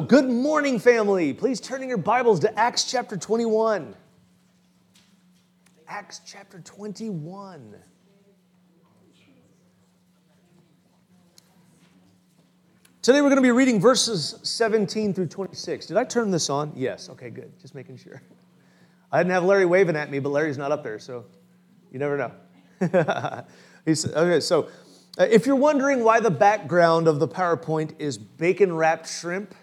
Good morning, family. Please turn in your Bibles to Acts chapter 21. Acts chapter 21. Today we're going to be reading verses 17 through 26. Did I turn this on? Yes. Okay, good. Just making sure. I didn't have Larry waving at me, but Larry's not up there, so you never know. Okay, so uh, if you're wondering why the background of the PowerPoint is bacon wrapped shrimp,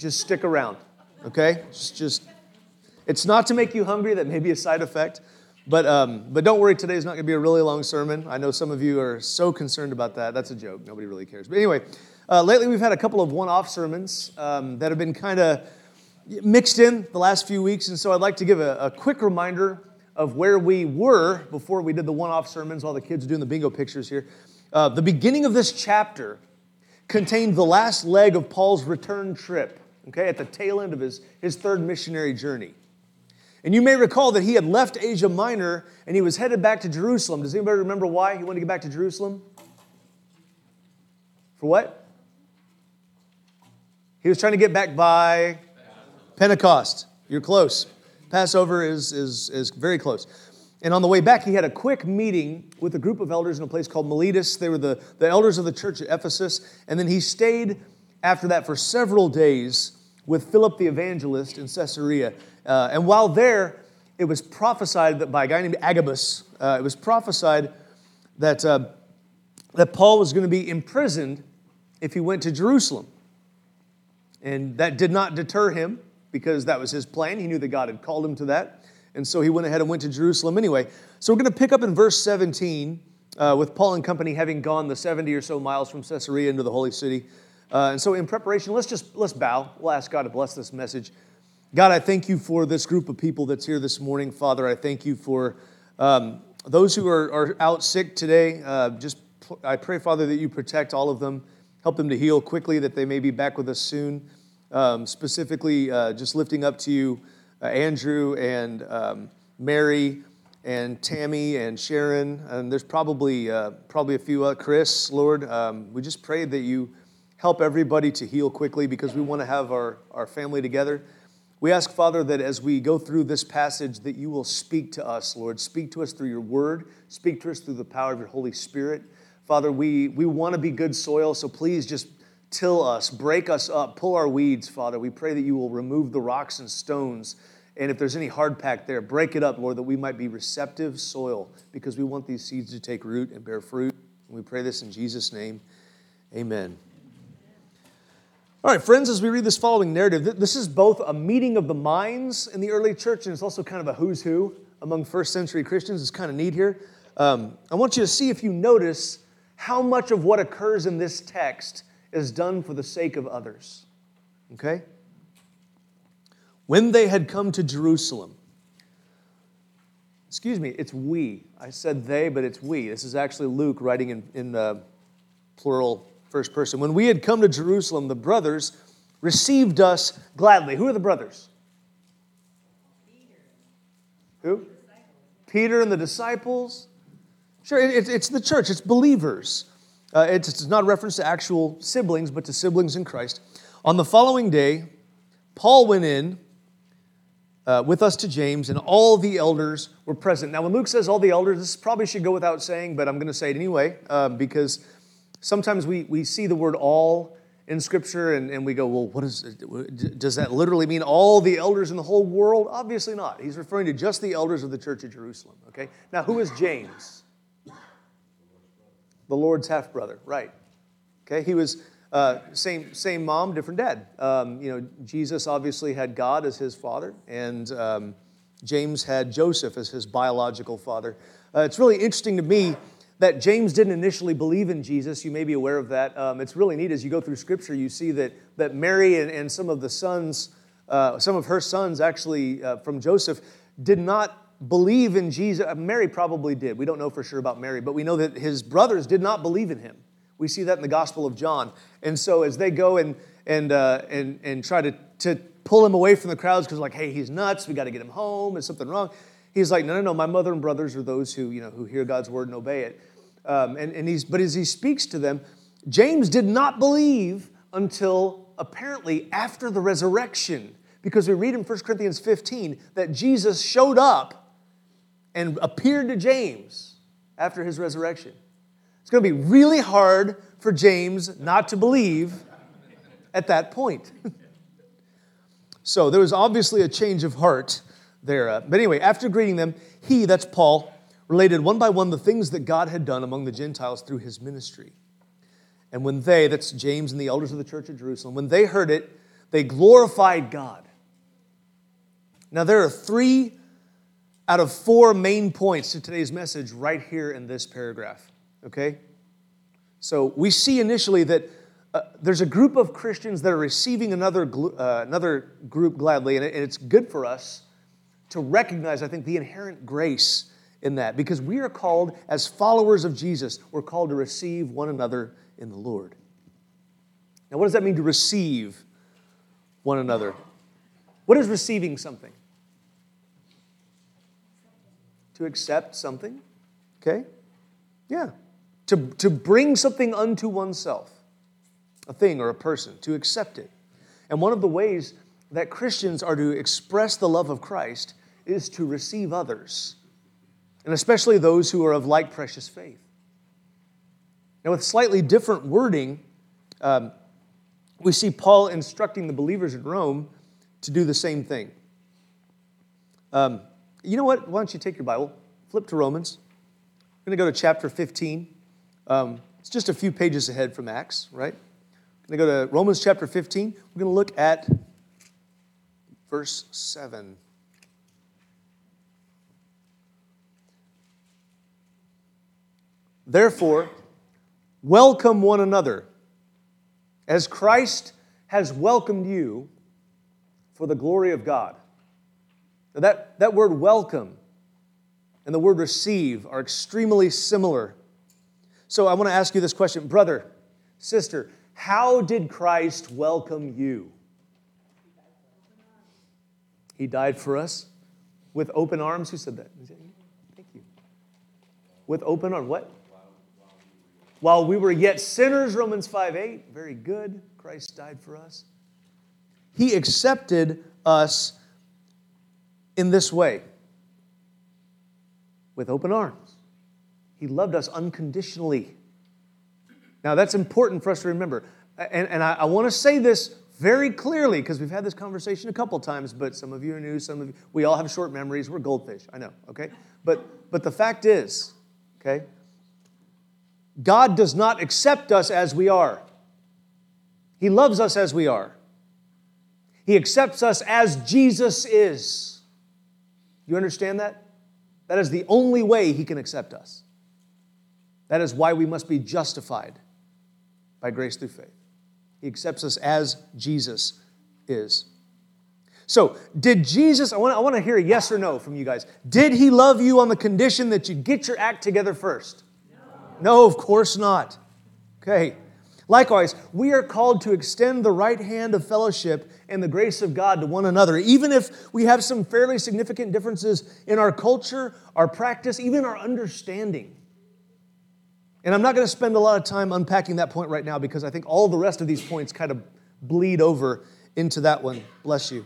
just stick around, okay? Just, just, it's not to make you hungry. That may be a side effect, but um, but don't worry. Today is not going to be a really long sermon. I know some of you are so concerned about that. That's a joke. Nobody really cares. But anyway, uh, lately we've had a couple of one-off sermons um, that have been kind of mixed in the last few weeks, and so I'd like to give a, a quick reminder of where we were before we did the one-off sermons while the kids are doing the bingo pictures here. Uh, the beginning of this chapter contained the last leg of Paul's return trip okay, at the tail end of his, his third missionary journey. And you may recall that he had left Asia Minor and he was headed back to Jerusalem. Does anybody remember why he wanted to get back to Jerusalem? For what? He was trying to get back by Pentecost. You're close. Passover is, is, is very close. And on the way back, he had a quick meeting with a group of elders in a place called Miletus. They were the, the elders of the church at Ephesus. And then he stayed after that for several days with Philip the evangelist in Caesarea. Uh, and while there, it was prophesied that by a guy named Agabus, uh, it was prophesied that, uh, that Paul was going to be imprisoned if he went to Jerusalem. And that did not deter him because that was his plan. He knew that God had called him to that. And so he went ahead and went to Jerusalem anyway. So we're going to pick up in verse 17 uh, with Paul and company having gone the 70 or so miles from Caesarea into the holy city. Uh, and so, in preparation, let's just let's bow. We'll ask God to bless this message. God, I thank you for this group of people that's here this morning. Father, I thank you for um, those who are, are out sick today. Uh, just I pray, Father, that you protect all of them, help them to heal quickly, that they may be back with us soon. Um, specifically, uh, just lifting up to you uh, Andrew and um, Mary and Tammy and Sharon, and there's probably uh, probably a few. Uh, Chris, Lord, um, we just pray that you help everybody to heal quickly because we want to have our, our family together. We ask, Father, that as we go through this passage, that you will speak to us, Lord. Speak to us through your word, speak to us through the power of your Holy Spirit. Father, we, we want to be good soil, so please just till us, break us up, pull our weeds, Father. We pray that you will remove the rocks and stones. And if there's any hard pack there, break it up, Lord, that we might be receptive soil because we want these seeds to take root and bear fruit. And we pray this in Jesus' name. Amen. All right, friends, as we read this following narrative, this is both a meeting of the minds in the early church and it's also kind of a who's who among first century Christians. It's kind of neat here. Um, I want you to see if you notice how much of what occurs in this text is done for the sake of others. Okay? When they had come to Jerusalem, excuse me, it's we. I said they, but it's we. This is actually Luke writing in, in uh, plural first person. When we had come to Jerusalem, the brothers received us gladly. Who are the brothers? Peter. Who? Peter and the disciples. Sure, it's, it's the church, it's believers. Uh, it's, it's not a reference to actual siblings, but to siblings in Christ. On the following day, Paul went in uh, with us to James, and all the elders were present. Now, when Luke says all the elders, this probably should go without saying, but I'm going to say it anyway uh, because Sometimes we, we see the word all in Scripture and, and we go, well, what is, does that literally mean all the elders in the whole world? Obviously not. He's referring to just the elders of the church of Jerusalem, okay? Now, who is James? The Lord's half brother, right. Okay, he was uh, same, same mom, different dad. Um, you know, Jesus obviously had God as his father, and um, James had Joseph as his biological father. Uh, it's really interesting to me that James didn't initially believe in Jesus. You may be aware of that. Um, it's really neat as you go through Scripture, you see that, that Mary and, and some of the sons, uh, some of her sons actually uh, from Joseph, did not believe in Jesus. Uh, Mary probably did. We don't know for sure about Mary, but we know that his brothers did not believe in him. We see that in the Gospel of John. And so as they go and, and, uh, and, and try to, to pull him away from the crowds because like, hey, he's nuts. We got to get him home. Is something wrong? He's like, no, no, no. My mother and brothers are those who, you know, who hear God's word and obey it. Um, and, and he's, but as he speaks to them, James did not believe until apparently after the resurrection, because we read in 1 Corinthians 15 that Jesus showed up and appeared to James after his resurrection. It's going to be really hard for James not to believe at that point. so there was obviously a change of heart there. But anyway, after greeting them, he, that's Paul, related one by one the things that God had done among the Gentiles through his ministry. And when they, that's James and the elders of the church of Jerusalem, when they heard it, they glorified God. Now, there are three out of four main points to today's message right here in this paragraph, okay? So we see initially that uh, there's a group of Christians that are receiving another, uh, another group gladly, and it's good for us to recognize, I think, the inherent grace in that because we are called, as followers of Jesus, we're called to receive one another in the Lord. Now, what does that mean to receive one another? What is receiving something? To accept something, okay? Yeah. To, to bring something unto oneself, a thing or a person, to accept it. And one of the ways that Christians are to express the love of Christ is to receive others, and especially those who are of like precious faith. Now, with slightly different wording, um, we see Paul instructing the believers in Rome to do the same thing. Um, you know what? Why don't you take your Bible, flip to Romans. We're going to go to chapter 15. Um, it's just a few pages ahead from Acts, right? We're going to go to Romans chapter 15. We're going to look at verse 7. Therefore, welcome one another as Christ has welcomed you for the glory of God. Now that, that word welcome and the word receive are extremely similar. So I want to ask you this question, brother, sister, how did Christ welcome you? He died for us with open arms. Who said that? Thank you. With open arms. What? While we were yet sinners, Romans 5 8, very good. Christ died for us. He accepted us in this way with open arms. He loved us unconditionally. Now, that's important for us to remember. And, and I, I want to say this very clearly because we've had this conversation a couple times, but some of you are new, some of you, we all have short memories. We're goldfish, I know, okay? But, but the fact is, okay, God does not accept us as we are. He loves us as we are. He accepts us as Jesus is. You understand that? That is the only way He can accept us. That is why we must be justified by grace through faith. He accepts us as Jesus is. So, did Jesus, I want, I want to hear a yes or no from you guys. Did he love you on the condition that you get your act together first? No, of course not. Okay. Likewise, we are called to extend the right hand of fellowship and the grace of God to one another, even if we have some fairly significant differences in our culture, our practice, even our understanding. And I'm not going to spend a lot of time unpacking that point right now because I think all the rest of these points kind of bleed over into that one. Bless you.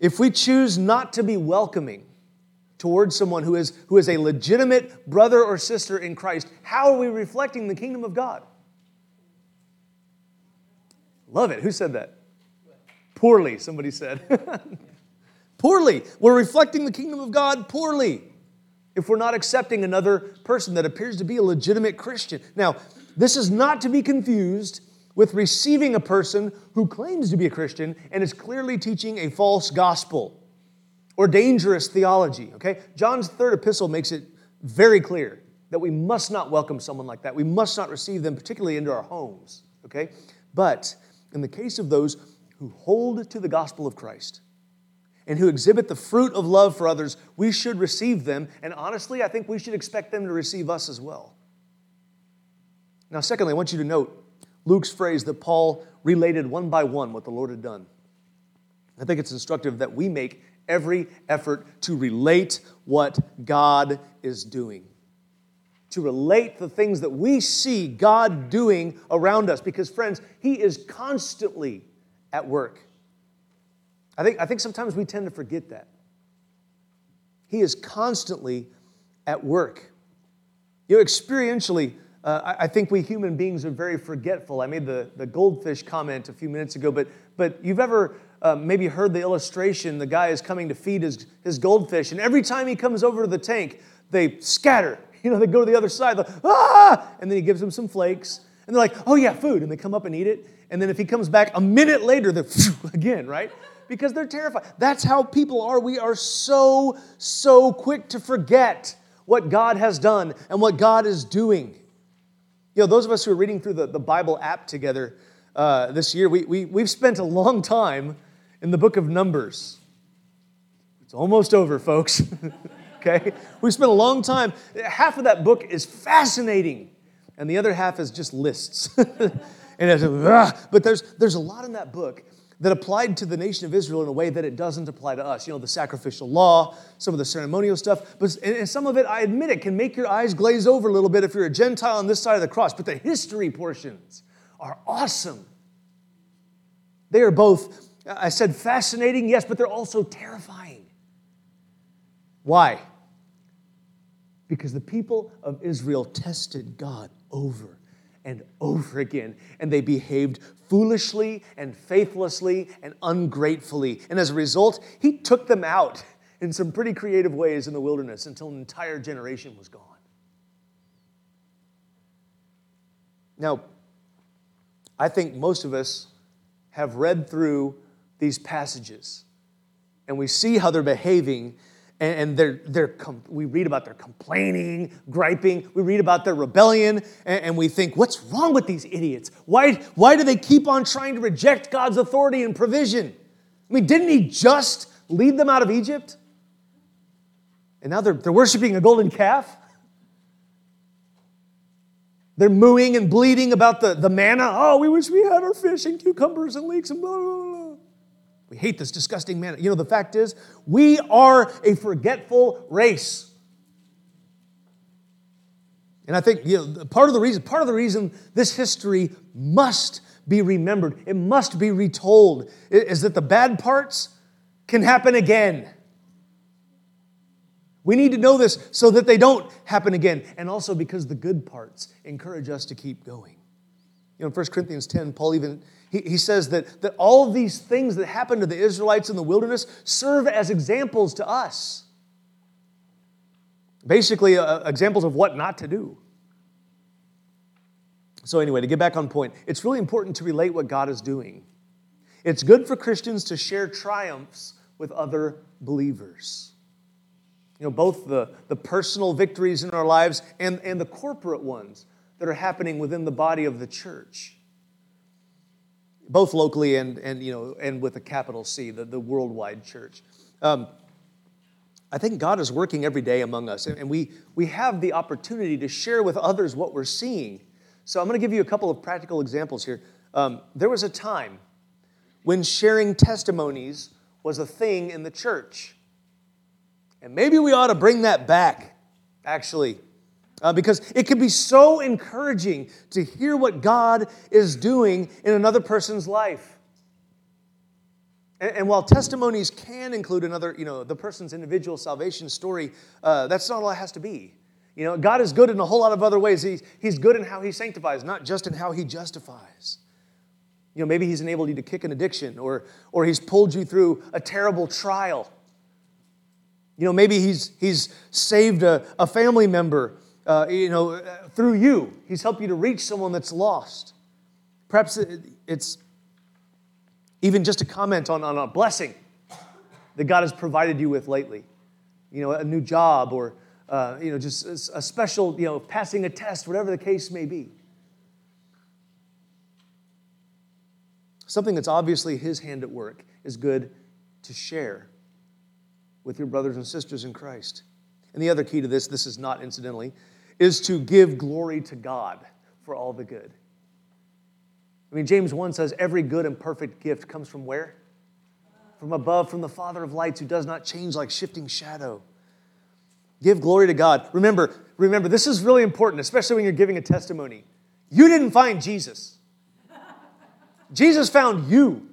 If we choose not to be welcoming, towards someone who is, who is a legitimate brother or sister in Christ, how are we reflecting the kingdom of God? Love it. Who said that? Poorly, somebody said. poorly. We're reflecting the kingdom of God poorly if we're not accepting another person that appears to be a legitimate Christian. Now, this is not to be confused with receiving a person who claims to be a Christian and is clearly teaching a false gospel or dangerous theology, okay? John's third epistle makes it very clear that we must not welcome someone like that. We must not receive them, particularly into our homes, okay? But in the case of those who hold to the gospel of Christ and who exhibit the fruit of love for others, we should receive them. And honestly, I think we should expect them to receive us as well. Now, secondly, I want you to note Luke's phrase that Paul related one by one what the Lord had done. I think it's instructive that we make every effort to relate what God is doing. to relate the things that we see God doing around us because, friends, He is constantly at work. I think, I think sometimes we tend to forget that. He is constantly at work. You know, experientially, uh, I, I, think we human beings are very forgetful. I made the, the goldfish comment a few minutes ago, but, but you've ever uh, maybe heard the illustration the guy is coming to feed his, his goldfish, and every time he comes over to the tank, they scatter. You know, they go to the other side, ah! And then he gives them some flakes, and they're like, oh yeah, food. And they come up and eat it. And then if he comes back a minute later, they're again, right? Because they're terrified. That's how people are. We are so, so quick to forget what God has done and what God is doing. You know, those of us who are reading through the, the Bible app together uh, this year, we, we, we've spent a long time in the book of Numbers. It's almost over, folks. okay? We spent a long time. Half of that book is fascinating, and the other half is just lists. and it's, but there's, there's a lot in that book that applied to the nation of Israel in a way that it doesn't apply to us. You know, the sacrificial law, some of the ceremonial stuff, but and some of it, I admit it, can make your eyes glaze over a little bit if you're a Gentile on this side of the cross. But the history portions are awesome. They are both, I said fascinating, yes, but they're also terrifying. Why? Because the people of Israel tested God over and over again, and they behaved foolishly and faithlessly and ungratefully. And as a result, he took them out in some pretty creative ways in the wilderness until an entire generation was gone. Now, I think most of us have read through these passages and we see how they're behaving and they're, they're we read about their complaining, griping, we read about their rebellion, and, we think, what's wrong with these idiots? Why, why do they keep on trying to reject God's authority and provision? I mean, didn't He just lead them out of Egypt? And now they're, they're worshiping a golden calf? They're mooing and bleating about the, the manna. Oh, we wish we had our fish and cucumbers and leeks and blah, blah, blah. We hate this disgusting man. You know, the fact is, we are a forgetful race. And I think you know, part of the reason, part of the reason this history must be remembered, it must be retold, is that the bad parts can happen again. We need to know this so that they don't happen again, and also because the good parts encourage us to keep going. You know, in 1 Corinthians 10, Paul even he, he says that, that all these things that happened to the Israelites in the wilderness serve as examples to us. Basically, uh, examples of what not to do. So, anyway, to get back on point, it's really important to relate what God is doing. It's good for Christians to share triumphs with other believers. You know, both the, the personal victories in our lives and, and the corporate ones that are happening within the body of the church both locally and, and, you know, and with a capital C, the, the worldwide church. Um, I think God is working every day among us, and we, we have the opportunity to share with others what we're seeing. So I'm going to give you a couple of practical examples here. Um, there was a time when sharing testimonies was a thing in the church. And maybe we ought to bring that back, actually uh, because it can be so encouraging to hear what God is doing in another person's life. And, and while testimonies can include another, you know, the person's individual salvation story, uh, that's not all it has to be. You know, God is good in a whole lot of other ways. He's, he's good in how He sanctifies, not just in how He justifies. You know, maybe He's enabled you to kick an addiction, or, or He's pulled you through a terrible trial. You know, maybe He's, he's saved a, a family member uh, you know, through you. He's helped you to reach someone that's lost. Perhaps it's even just a comment on, on a blessing that God has provided you with lately. You know, a new job or, uh, you know, just a special, you know, passing a test, whatever the case may be. Something that's obviously His hand at work is good to share with your brothers and sisters in Christ. And the other key to this, this is not incidentally, is to give glory to God for all the good. I mean, James 1 says, Every good and perfect gift comes from where? From above, from the Father of lights, who does not change like shifting shadow. Give glory to God. Remember, remember, this is really important, especially when you're giving a testimony. You didn't find Jesus, Jesus found you.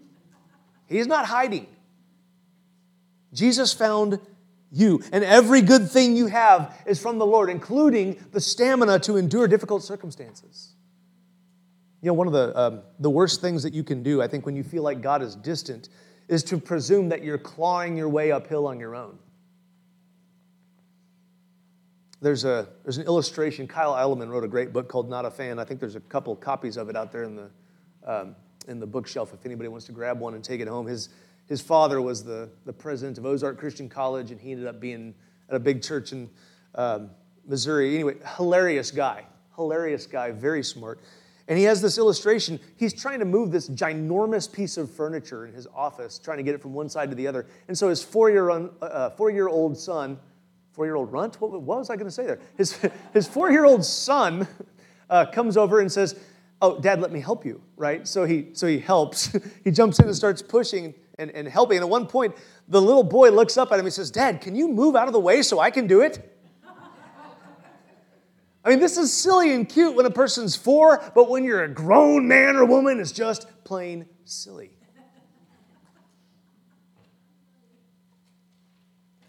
He's not hiding. Jesus found you. And every good thing you have is from the Lord, including the stamina to endure difficult circumstances. You know, one of the, um, the worst things that you can do, I think, when you feel like God is distant, is to presume that you're clawing your way uphill on your own. There's, a, there's an illustration. Kyle Idleman wrote a great book called Not a Fan. I think there's a couple copies of it out there in the, um, in the bookshelf if anybody wants to grab one and take it home. His, his father was the, the president of Ozark Christian College, and he ended up being at a big church in um, Missouri. Anyway, hilarious guy. Hilarious guy, very smart. And he has this illustration. He's trying to move this ginormous piece of furniture in his office, trying to get it from one side to the other. And so his four year, uh, four year old son, four year old runt, what, what, was I going to say there? His, his four year old son uh, comes over and says, Oh, dad, let me help you, right? So he, so he helps. he jumps in and starts pushing and, and helping. And at one point, the little boy looks up at him and says, Dad, can you move out of the way so I can do it? I mean, this is silly and cute when a person's four, but when you're a grown man or woman, it's just plain silly.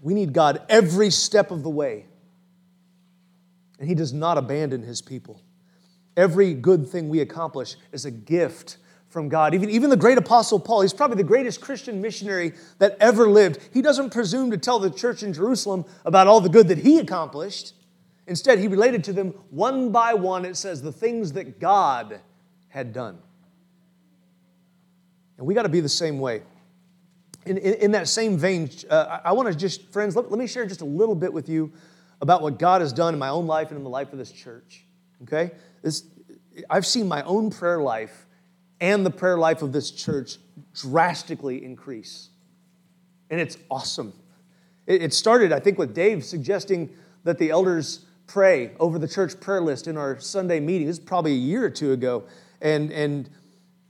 We need God every step of the way. And He does not abandon His people. Every good thing we accomplish is a gift from God. Even, even the great apostle Paul, he's probably the greatest Christian missionary that ever lived. He doesn't presume to tell the church in Jerusalem about all the good that he accomplished. Instead, he related to them one by one, it says, the things that God had done. And we got to be the same way. In, in, in that same vein, uh, I, want to just, friends, let, let me share just a little bit with you about what God has done in my own life and in the life of this church. Okay? This, I've seen my own prayer life and the prayer life of this church drastically increase. And it's awesome. It, started, I think, with Dave suggesting that the elders pray over the church prayer list in our Sunday meeting. This is probably a year or two ago. And, and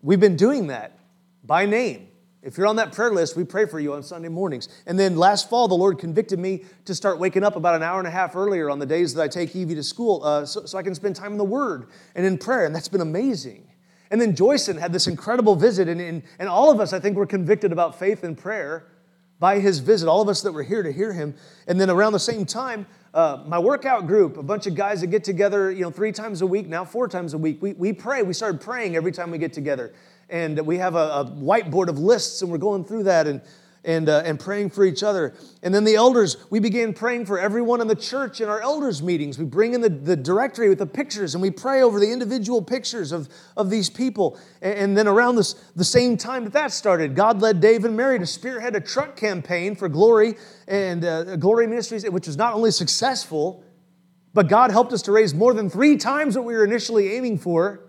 we've been doing that by name. If you're on that prayer list, we pray for you on Sunday mornings. And then last fall, the Lord convicted me to start waking up about an hour and a half earlier on the days that I take Evie to school uh, so, so I can spend time in the Word and in prayer. And that's been amazing. And then Joyson had this incredible visit, and, and, and all of us, I think, were convicted about faith and prayer by his visit, all of us that were here to hear him. And then around the same time, uh, my workout group, a bunch of guys that get together, you know, three times a week, now four times a week, we, we pray. We started praying every time we get together. And we have a, a whiteboard of lists, and we're going through that. And and, uh, and praying for each other. And then the elders, we began praying for everyone in the church in our elders' meetings. We bring in the, the directory with the pictures and we pray over the individual pictures of, of these people. And, and then around this, the same time that that started, God led Dave and Mary to spearhead a truck campaign for Glory and uh, Glory Ministries, which was not only successful, but God helped us to raise more than three times what we were initially aiming for,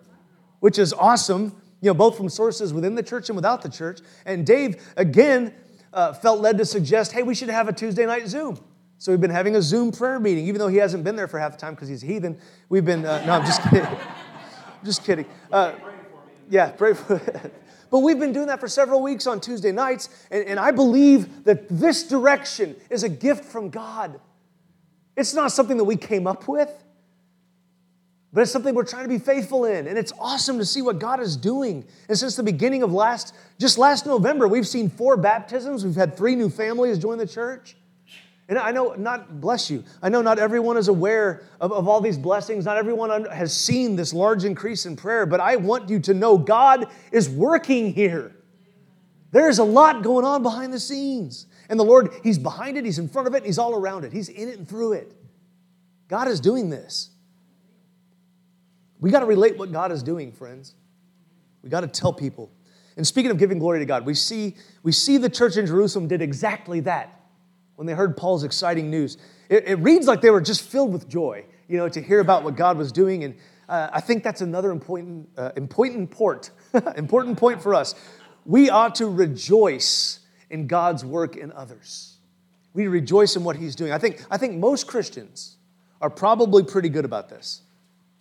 which is awesome you know, both from sources within the church and without the church. And Dave, again, uh, felt led to suggest, hey, we should have a Tuesday night Zoom. So we've been having a Zoom prayer meeting, even though he hasn't been there for half the time because he's a heathen. We've been, uh, no, I'm just kidding. just kidding. Uh, yeah, pray for But we've been doing that for several weeks on Tuesday nights, and, and I believe that this direction is a gift from God. It's not something that we came up with but it's something we're trying to be faithful in. And it's awesome to see what God is doing. And since the beginning of last, just last November, we've seen four baptisms. We've had three new families join the church. And I know, not, bless you, I know not everyone is aware of, of all these blessings. Not everyone has seen this large increase in prayer, but I want you to know God is working here. There's a lot going on behind the scenes. And the Lord, He's behind it, He's in front of it, He's all around it, He's in it and through it. God is doing this. We got to relate what God is doing, friends. We got to tell people. And speaking of giving glory to God, we see, we see the church in Jerusalem did exactly that when they heard Paul's exciting news. It, it reads like they were just filled with joy, you know, to hear about what God was doing. And uh, I think that's another important, uh, important port, important point for us. We ought to rejoice in God's work in others. We rejoice in what He's doing. I think, I think most Christians are probably pretty good about this.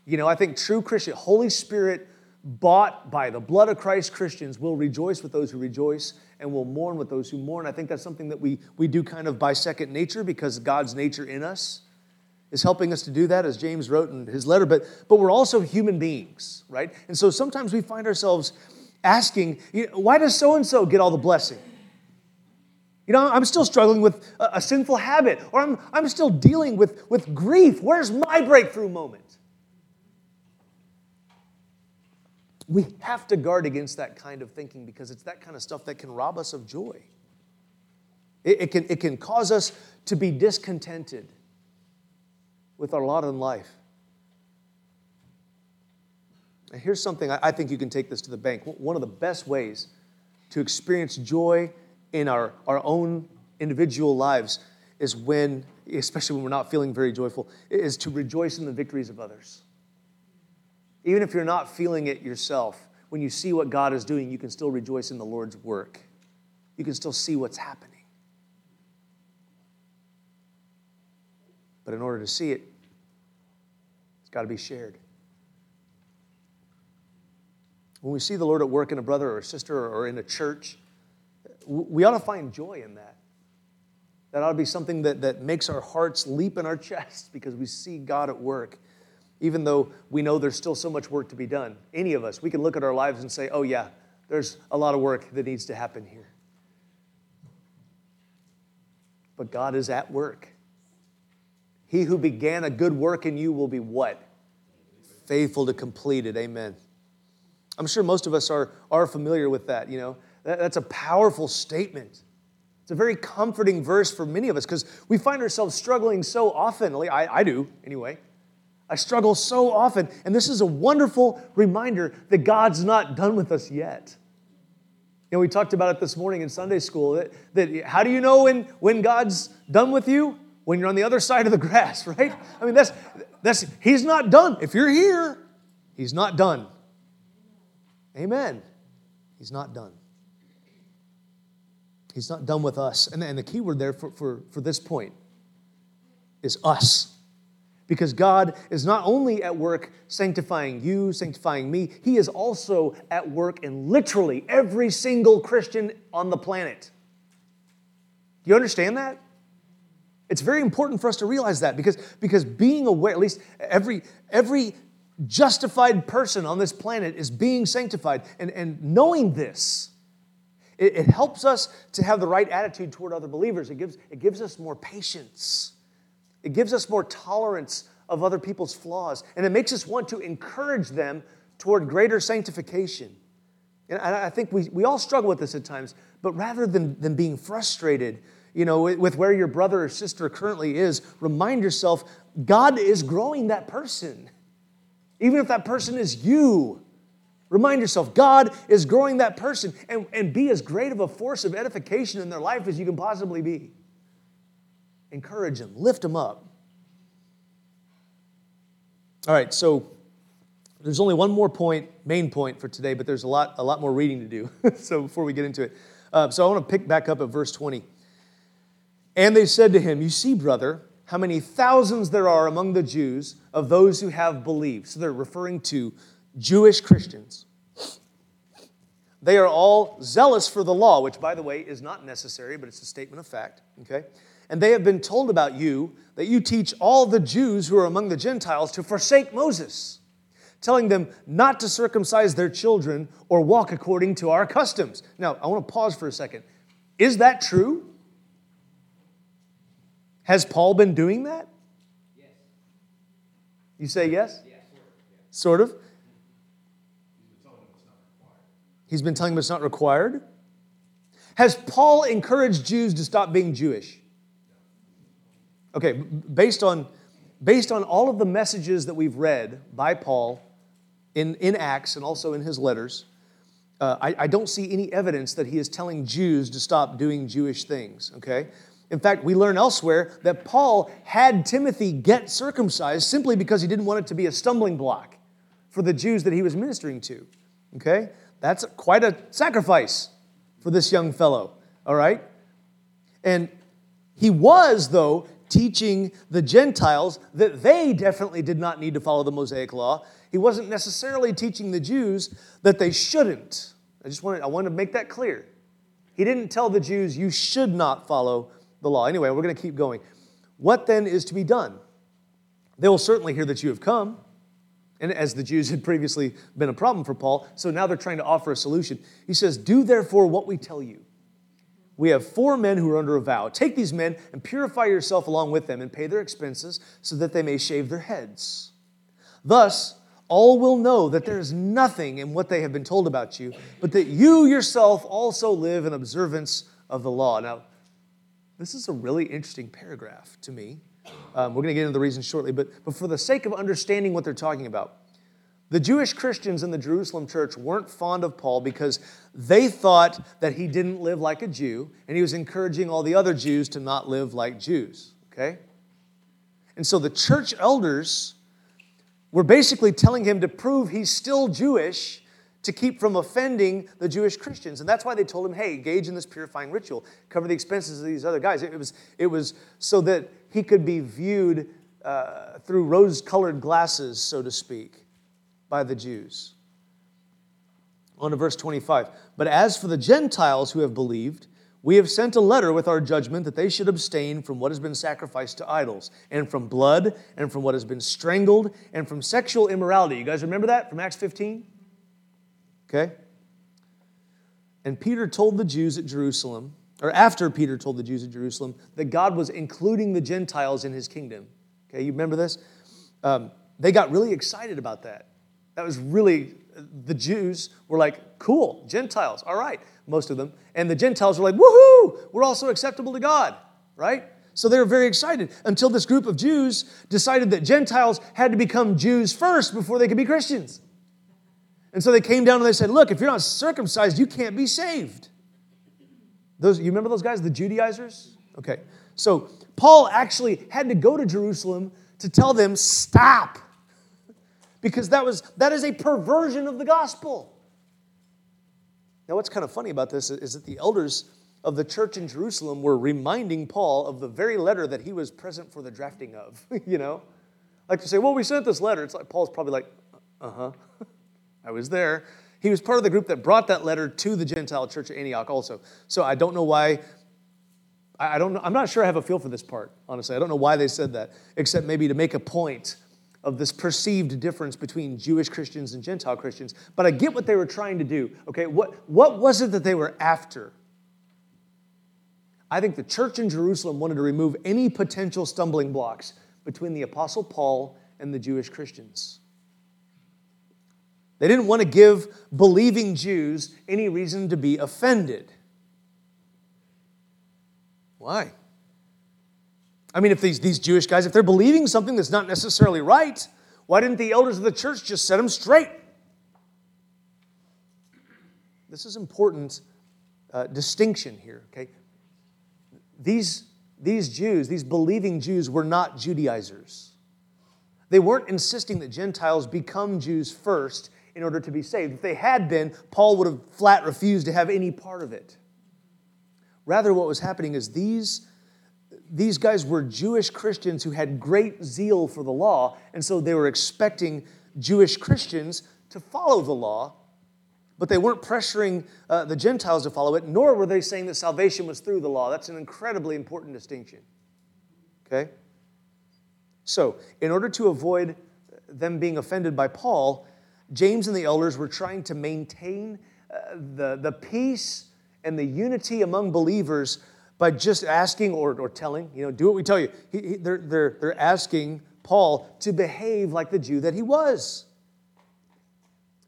You know, I think true Christian, Holy Spirit bought by the blood of Christ Christians will rejoice with those who rejoice and will mourn with those who mourn. I think that's something that we, we do kind of by second nature because God's nature in us. is helping us to do that, as James wrote in his letter, but, but we're also human beings, right? And so sometimes we find ourselves asking, you know, why does so and so get all the blessing? You know, I'm still struggling with a, a, sinful habit, or I'm, I'm still dealing with, with grief. Where's my breakthrough moment? We have to guard against that kind of thinking because it's that kind of stuff that can rob us of joy. It, it can, it can cause us to be discontented with our lot in life. And here's something I, I think you can take this to the bank. One of the best ways to experience joy in our, our own individual lives is when, especially when we're not feeling very joyful, is to rejoice in the victories of others. Even if you're not feeling it yourself, when you see what God is doing, you can still rejoice in the Lord's work. You can still see what's happening. But in order to see it, it's got to be shared. When we see the Lord at work in a brother or a sister or in a church, we ought to find joy in that. That ought to be something that, that makes our hearts leap in our chests because we see God at work even though we know there's still so much work to be done. Any of us, we can look at our lives and say, oh, yeah, there's a lot of work that needs to happen here. But God is at work. He who began a good work in you will be what? Faithful to complete it. Amen. I'm sure most of us are, are familiar with that. You know, that, that's a powerful statement. It's a very comforting verse for many of us because we find ourselves struggling so often. I, I do, anyway I struggle so often, and this is a wonderful reminder that God's not done with us yet. You know, we talked about it this morning in Sunday school that, that how do you know when, when God's done with you? When you're on the other side of the grass, right? I mean, that's, that's, He's not done. If you're here, He's not done. Amen. He's not done. He's not done with us. And, and the key word there for, for, for this point is us. Because God is not only at work sanctifying you, sanctifying me, He is also at work in literally every single Christian on the planet. Do you understand that? It's very important for us to realize that because, because being aware, at least every, every justified person on this planet is being sanctified. And, and knowing this, it, it helps us to have the right attitude toward other believers. It gives, it gives us more patience. It gives us more tolerance of other people's flaws, and it makes us want to encourage them toward greater sanctification. And I think we, we all struggle with this at times, but rather than, than being frustrated, you know, with where your brother or sister currently is, remind yourself God is growing that person. Even if that person is you, remind yourself God is growing that person and, and be as great of a force of edification in their life as you can possibly be encourage them, lift them up. All right, so there's only one more point, main point for today, but there's a lot, a lot more reading to do. so before we get into it, uh, so I want to pick back up at verse 20. And they said to him, You see, brother, how many thousands there are among the Jews of those who have believed. So they're referring to Jewish Christians. They are all zealous for the law, which, by the way, is not necessary, but it's a statement of fact. Okay? And they have been told about you that you teach all the Jews who are among the Gentiles to forsake Moses, telling them not to circumcise their children or walk according to our customs. Now, I want to pause for a second. Is that true? Has Paul been doing that? Yes. You say yes? Yes, sort of. Sort of? He's been telling them it's not required. Has Paul encouraged Jews to stop being Jewish? Okay, based on, based on all of the messages that we've read by Paul in, in Acts and also in his letters, uh, I, I don't see any evidence that he is telling Jews to stop doing Jewish things, okay? In fact, we learn elsewhere that Paul had Timothy get circumcised simply because he didn't want it to be a stumbling block for the Jews that he was ministering to. Okay? That's quite a sacrifice for this young fellow, all right? And he was, though, teaching the Gentiles that they definitely did not need to follow the Mosaic law. He wasn't necessarily teaching the Jews that they shouldn't. I just wanted, I wanted to make that clear. He didn't tell the Jews, you should not follow the law. Anyway, we're going to keep going. What then is to be done? They will certainly hear that you have come. And as the Jews had previously been a problem for Paul, so now they're trying to offer a solution. He says, Do therefore what we tell you. We have four men who are under a vow. Take these men and purify yourself along with them and pay their expenses so that they may shave their heads. Thus, all will know that there is nothing in what they have been told about you, but that you yourself also live in observance of the law. Now, this is a really interesting paragraph to me. Um, we're going to get into the reasons shortly, but, but for the sake of understanding what they're talking about, the Jewish Christians in the Jerusalem church weren't fond of Paul because they thought that he didn't live like a Jew, and he was encouraging all the other Jews to not live like Jews, okay? And so the church elders were basically telling him to prove he's still Jewish to keep from offending the Jewish Christians. And that's why they told him, hey, engage in this purifying ritual, cover the expenses of these other guys. It was, it was so that he could be viewed uh, through rose colored glasses, so to speak, by the Jews. On to verse 25. But as for the Gentiles who have believed, we have sent a letter with our judgment that they should abstain from what has been sacrificed to idols, and from blood, and from what has been strangled, and from sexual immorality. You guys remember that from Acts 15? Okay? And Peter told the Jews at Jerusalem, or after Peter told the Jews at Jerusalem, that God was including the Gentiles in his kingdom. Okay, you remember this? Um, they got really excited about that. That was really, the Jews were like, cool, Gentiles, all right, most of them. And the Gentiles were like, woohoo, we're also acceptable to God, right? So they were very excited until this group of Jews decided that Gentiles had to become Jews first before they could be Christians. And so they came down and they said, Look, if you're not circumcised, you can't be saved. Those, you remember those guys, the Judaizers? Okay. So Paul actually had to go to Jerusalem to tell them, stop. Because that was that is a perversion of the gospel. Now, what's kind of funny about this is that the elders of the church in Jerusalem were reminding Paul of the very letter that he was present for the drafting of, you know? Like to say, well, we sent this letter. It's like Paul's probably like, uh-huh. I was there. He was part of the group that brought that letter to the Gentile church at Antioch also. So I don't know why. I don't I'm not sure I have a feel for this part, honestly. I don't know why they said that, except maybe to make a point of this perceived difference between Jewish Christians and Gentile Christians. But I get what they were trying to do. Okay, what, what was it that they were after? I think the church in Jerusalem wanted to remove any potential stumbling blocks between the Apostle Paul and the Jewish Christians. They didn't want to give believing Jews any reason to be offended. Why? I mean, if these, these Jewish guys, if they're believing something that's not necessarily right, why didn't the elders of the church just set them straight? This is important uh, distinction here, okay? These, these Jews, these believing Jews, were not Judaizers. They weren't insisting that Gentiles become Jews first in order to be saved. If they had been, Paul would have flat refused to have any part of it. Rather, what was happening is these, these guys were Jewish Christians who had great zeal for the law, and so they were expecting Jewish Christians to follow the law, but they weren't pressuring uh, the Gentiles to follow it, nor were they saying that salvation was through the law. That's an incredibly important distinction. Okay? So, in order to avoid them being offended by Paul, James and the elders were trying to maintain uh, the, the peace and the unity among believers by just asking or, or telling, you know, do what we tell you. He, he, they're, they're, they're asking Paul to behave like the Jew that he was.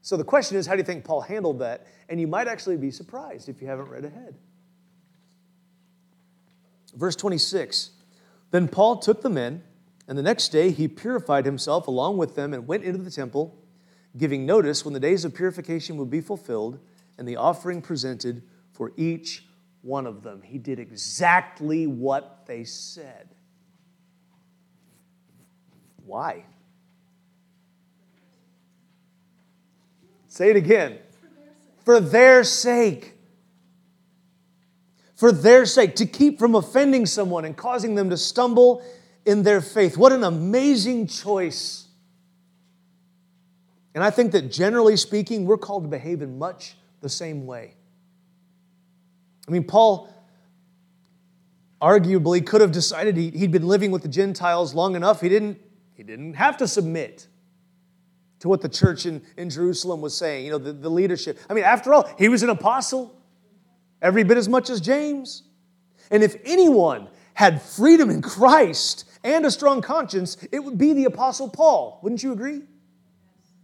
So the question is, how do you think Paul handled that? And you might actually be surprised if you haven't read ahead. Verse 26 Then Paul took the men, and the next day he purified himself along with them and went into the temple giving notice when the days of purification would be fulfilled and the offering presented for each one of them. He did exactly what they said. Why? Say it again. For their sake. For their sake, to keep from offending someone and causing them to stumble in their faith. What an amazing choice and I think that generally speaking, we're called to behave in much the same way. I mean, Paul arguably could have decided he, had been living with the Gentiles long enough. He didn't, He didn't have to submit to what the church in, in Jerusalem was saying, you know, the, the leadership. I mean, after all, he was an apostle, every bit as much as James. And if anyone had freedom in Christ and a strong conscience, it would be the apostle Paul. Wouldn't you agree?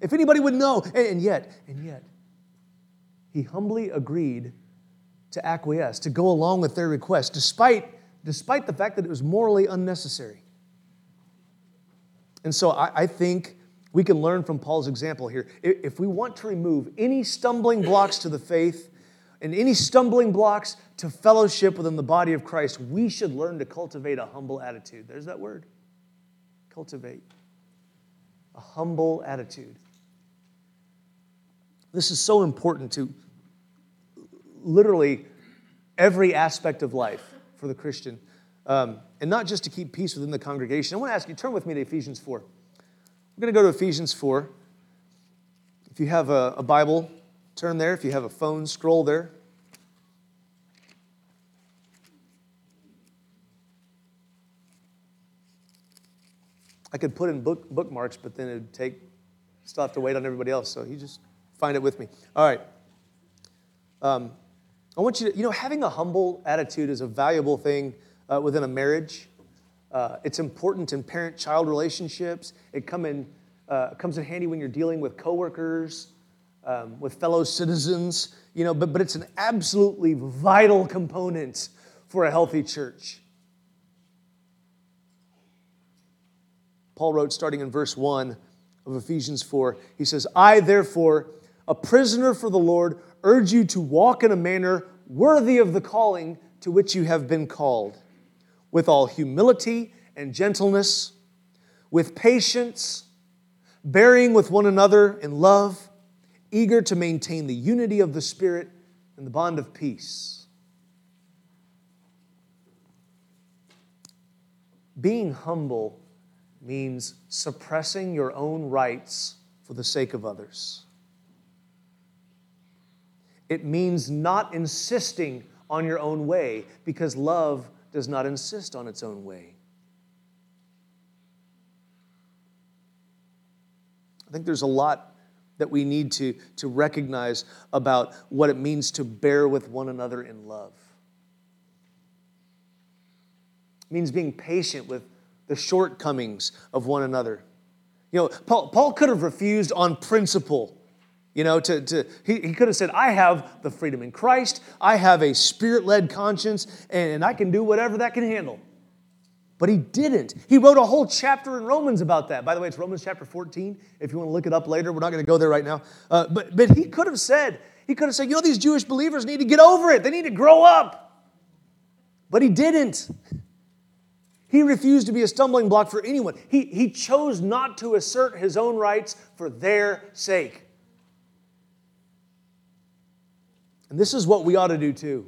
If anybody would know, and, yet, and yet, he humbly agreed to acquiesce, to go along with their request, despite, despite the fact that it was morally unnecessary. And so I, I think we can learn from Paul's example here. If we want to remove any stumbling blocks to the faith and any stumbling blocks to fellowship within the body of Christ, we should learn to cultivate a humble attitude. There's that word cultivate. A humble attitude. This is so important to literally every aspect of life for the Christian, um, and not just to keep peace within the congregation. I want to ask you, turn with me to Ephesians 4. We're going to go to Ephesians 4. If you have a, a Bible, turn there. If you have a phone, scroll there. I could put in book, bookmarks, but then it'd take, still have to wait on everybody else. So you just find it with me. All right. Um, I want you to, you know, having a humble attitude is a valuable thing uh, within a marriage. Uh, it's important in parent child relationships. It come in, uh, comes in handy when you're dealing with coworkers, um, with fellow citizens, you know, but, but it's an absolutely vital component for a healthy church. Paul wrote, starting in verse 1 of Ephesians 4, he says, I, therefore, a prisoner for the Lord, urge you to walk in a manner worthy of the calling to which you have been called, with all humility and gentleness, with patience, bearing with one another in love, eager to maintain the unity of the Spirit and the bond of peace. Being humble means suppressing your own rights for the sake of others. It means not insisting on your own way because love does not insist on its own way. I think there's a lot that we need to, to recognize about what it means to bear with one another in love. It means being patient with the shortcomings of one another. You know, Paul, Paul could have refused on principle you know, to, to he, he could have said, I have the freedom in Christ, I have a spirit led conscience, and I can do whatever that can handle. But he didn't. He wrote a whole chapter in Romans about that. By the way, it's Romans chapter 14. If you want to look it up later, we're not going to go there right now. Uh, but, but he could have said, he could have said, you know, these Jewish believers need to get over it. They need to grow up. But he didn't. He refused to be a stumbling block for anyone. He, he chose not to assert his own rights for their sake. And this is what we ought to do too.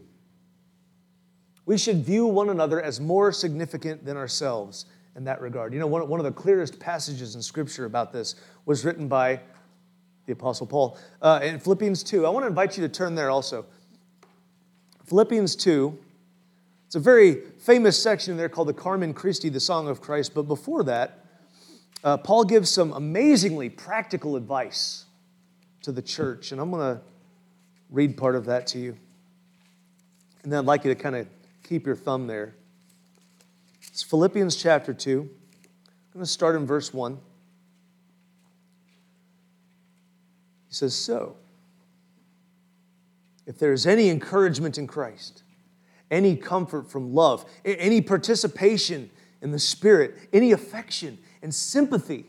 We should view one another as more significant than ourselves in that regard. You know, one, one of the clearest passages in Scripture about this was written by the Apostle Paul uh, in Philippians 2. I want to invite you to turn there also. Philippians 2. It's a very famous section there called the Carmen Christi, the Song of Christ. But before that, uh, Paul gives some amazingly practical advice to the church. And I'm going to read part of that to you. And then I'd like you to kind of keep your thumb there. It's Philippians chapter 2. I'm going to start in verse 1. He says, So, if there is any encouragement in Christ, any comfort from love, any participation in the Spirit, any affection and sympathy,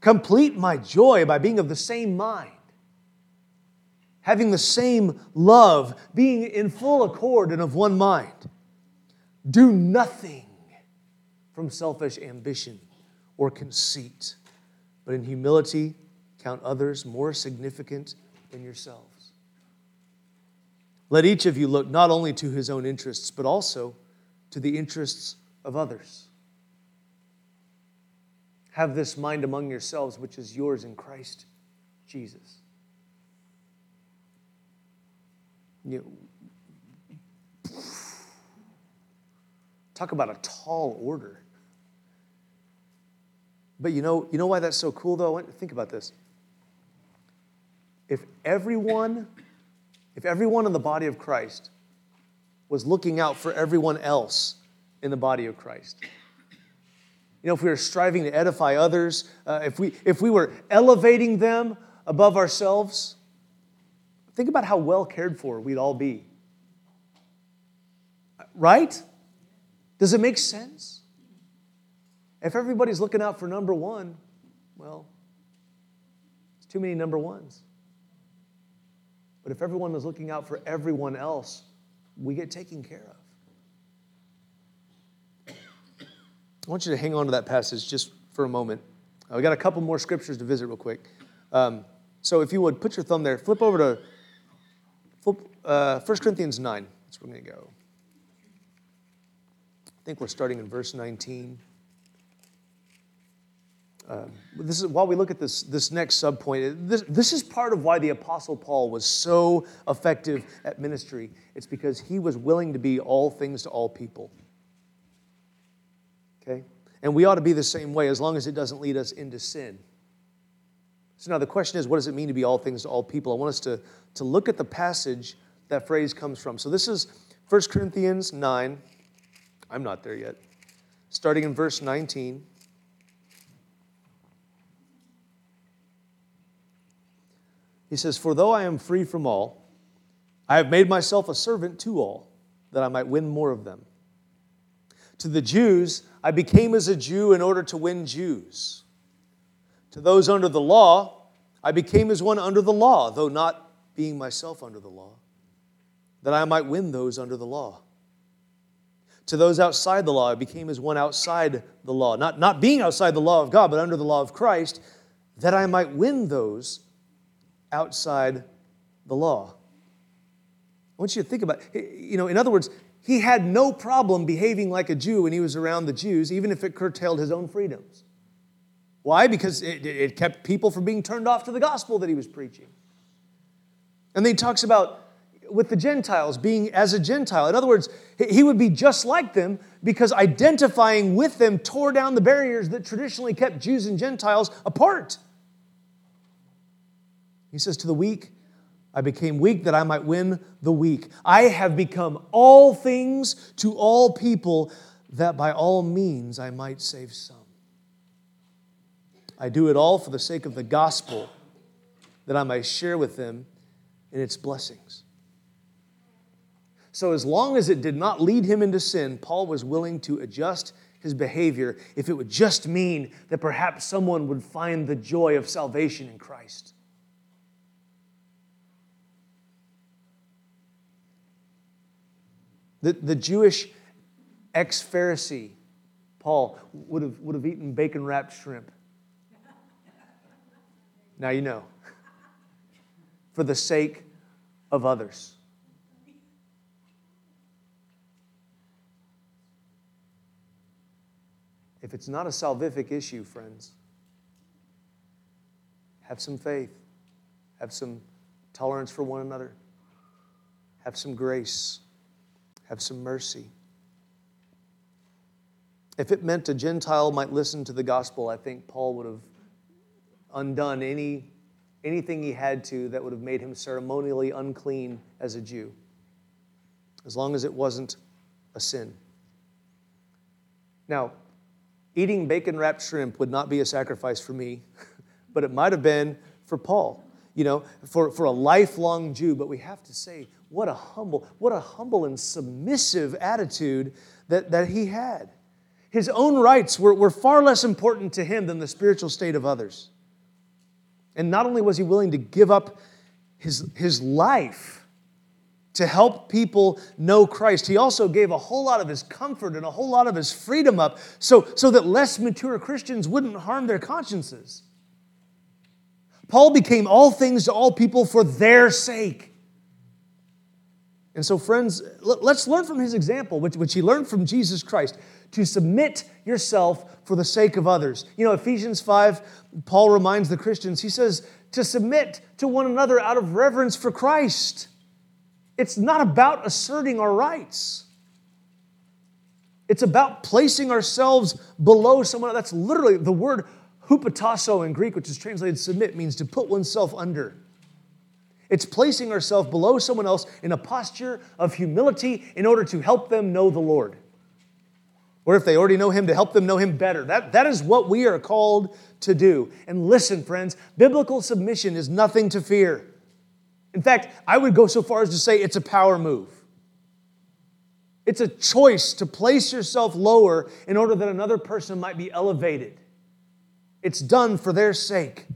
complete my joy by being of the same mind having the same love, being in full accord and of one mind. Do nothing from selfish ambition or conceit, but in humility count others more significant than yourselves. Let each of you look not only to his own interests, but also to the interests of others. Have this mind among yourselves, which is yours in Christ Jesus. You know, talk about a tall order. But you know, you know why that's so cool though? Think about this. If everyone, if everyone in the body of Christ was looking out for everyone else in the body of Christ, you know, if we were striving to edify others, uh, if, we, if we were elevating them above ourselves, think about how well cared for we'd all be. Right? Does it make sense? If everybody's looking out for number one, well, it's too many number ones. But if everyone is looking out for everyone else, we get taken care of. I want you to hang on to that passage just for a moment. Uh, we got a couple more scriptures to visit real quick. Um, so if you would put your thumb there, flip over to flip, uh, 1 Corinthians 9. That's where we're going to go. I think we're starting in verse 19. Um, this is while we look at this this next subpoint. This, this is part of why the apostle Paul was so effective at ministry. It's because he was willing to be all things to all people. Okay, and we ought to be the same way as long as it doesn't lead us into sin. So now the question is, what does it mean to be all things to all people? I want us to to look at the passage that phrase comes from. So this is 1 Corinthians 9. I'm not there yet. Starting in verse 19. He says, For though I am free from all, I have made myself a servant to all, that I might win more of them. To the Jews, I became as a Jew in order to win Jews. To those under the law, I became as one under the law, though not being myself under the law, that I might win those under the law. To those outside the law, I became as one outside the law, not, not being outside the law of God, but under the law of Christ, that I might win those outside the law. I want you to think about, you know, in other words, he had no problem behaving like a Jew when he was around the Jews, even if it curtailed his own freedoms. Why? Because it, it kept people from being turned off to the gospel that he was preaching. And then he talks about with the Gentiles being as a Gentile. In other words, he would be just like them because identifying with them tore down the barriers that traditionally kept Jews and Gentiles apart. He says, To the weak, I became weak that I might win the weak. I have become all things to all people that by all means I might save some. I do it all for the sake of the gospel, that I might share with them in its blessings. So, as long as it did not lead him into sin, Paul was willing to adjust his behavior if it would just mean that perhaps someone would find the joy of salvation in Christ. The, the Jewish ex Pharisee, Paul, would have, would have eaten bacon wrapped shrimp. Now you know. For the sake of others. If it's not a salvific issue, friends, have some faith, have some tolerance for one another, have some grace have some mercy. If it meant a Gentile might listen to the gospel, I think Paul would have undone any, anything he had to that would have made him ceremonially unclean as a Jew, as long as it wasn't a sin. Now, eating bacon wrapped shrimp would not be a sacrifice for me, but it might have been for Paul, you know, for, for a lifelong Jew. But we have to say, what a humble, what a humble and submissive attitude that, that he had. His own rights were, were far less important to him than the spiritual state of others. And not only was he willing to give up his, his life to help people know Christ, he also gave a whole lot of his comfort and a whole lot of his freedom up so, so that less mature Christians wouldn't harm their consciences. Paul became all things to all people for their sake. And so, friends, let's learn from his example, which, which he learned from Jesus Christ, to submit yourself for the sake of others. You know, Ephesians 5, Paul reminds the Christians, he says, to submit to one another out of reverence for Christ. It's not about asserting our rights. It's about placing ourselves below someone. That's literally the word Hupotasso in Greek, which is translated submit, means to put oneself under. It's placing ourselves below someone else in a posture of humility in order to help them know the Lord. Or if they already know Him, to help them know Him better. That, that is what we are called to do. And listen, friends, biblical submission is nothing to fear. In fact, I would go so far as to say it's a power move. It's a choice to place yourself lower in order that another person might be elevated. It's done for their sake.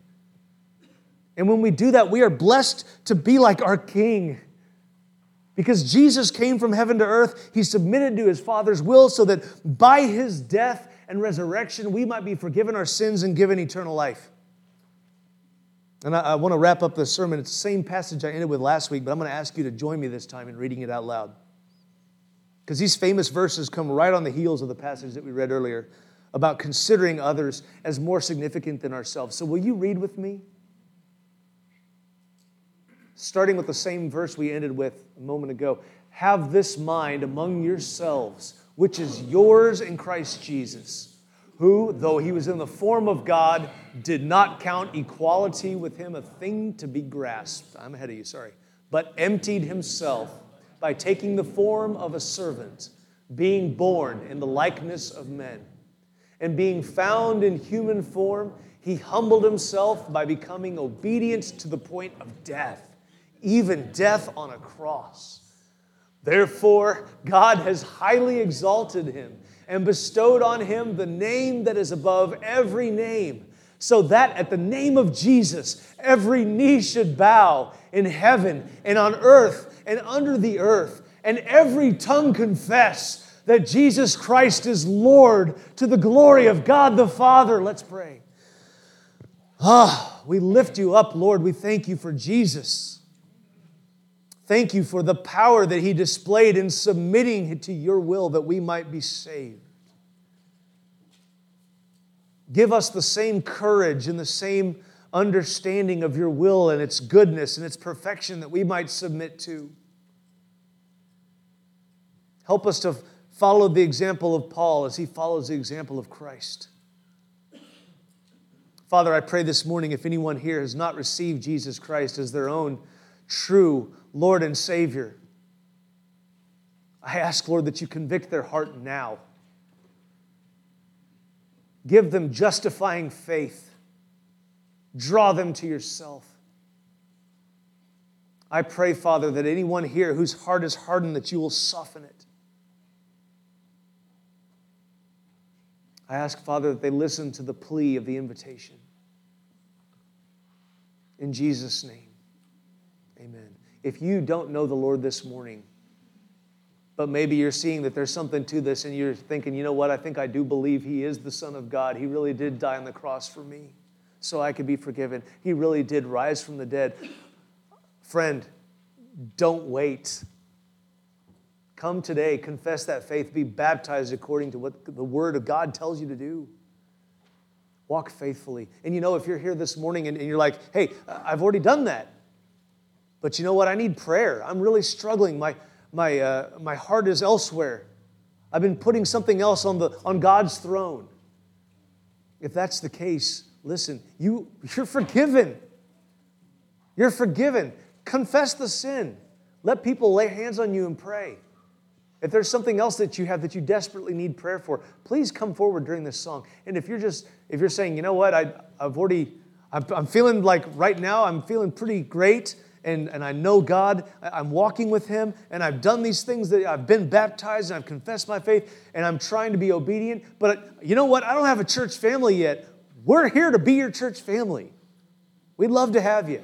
And when we do that, we are blessed to be like our King. Because Jesus came from heaven to earth, he submitted to his Father's will so that by his death and resurrection, we might be forgiven our sins and given eternal life. And I, I want to wrap up the sermon. It's the same passage I ended with last week, but I'm going to ask you to join me this time in reading it out loud. Because these famous verses come right on the heels of the passage that we read earlier about considering others as more significant than ourselves. So, will you read with me? Starting with the same verse we ended with a moment ago. Have this mind among yourselves, which is yours in Christ Jesus, who, though he was in the form of God, did not count equality with him a thing to be grasped. I'm ahead of you, sorry. But emptied himself by taking the form of a servant, being born in the likeness of men. And being found in human form, he humbled himself by becoming obedient to the point of death even death on a cross. Therefore, God has highly exalted him and bestowed on him the name that is above every name, so that at the name of Jesus, every knee should bow in heaven and on earth and under the earth, and every tongue confess that Jesus Christ is Lord to the glory of God the Father. Let's pray. Ah, we lift you up, Lord. We thank you for Jesus. Thank you for the power that He displayed in submitting to your will that we might be saved. Give us the same courage and the same understanding of your will and its goodness and its perfection that we might submit to. Help us to follow the example of Paul as he follows the example of Christ. Father, I pray this morning if anyone here has not received Jesus Christ as their own true Lord and Savior. I ask, Lord, that you convict their heart now. Give them justifying faith. Draw them to yourself. I pray, Father, that anyone here whose heart is hardened, that you will soften it. I ask, Father, that they listen to the plea of the invitation. In Jesus' name, amen if you don't know the Lord this morning, but maybe you're seeing that there's something to this and you're thinking, you know what, I think I do believe He is the Son of God. He really did die on the cross for me so I could be forgiven. He really did rise from the dead. Friend, don't wait. Come today, confess that faith, be baptized according to what the Word of God tells you to do. Walk faithfully. And you know, if you're here this morning and, you're like, hey, I've already done that, but you know what? I need prayer. I'm really struggling. My, my, uh, my heart is elsewhere. I've been putting something else on, the, on God's throne. If that's the case, listen, you, you're forgiven. You're forgiven. Confess the sin. Let people lay hands on you and pray. If there's something else that you have that you desperately need prayer for, please come forward during this song. And if you're just, if you're saying, you know what, I, I've already, I'm, I'm feeling like right now, I'm feeling pretty great and, and I know God, I'm walking with Him, and I've done these things that I've been baptized and I've confessed my faith, and I'm trying to be obedient. But you know what? I don't have a church family yet. We're here to be your church family. We'd love to have you.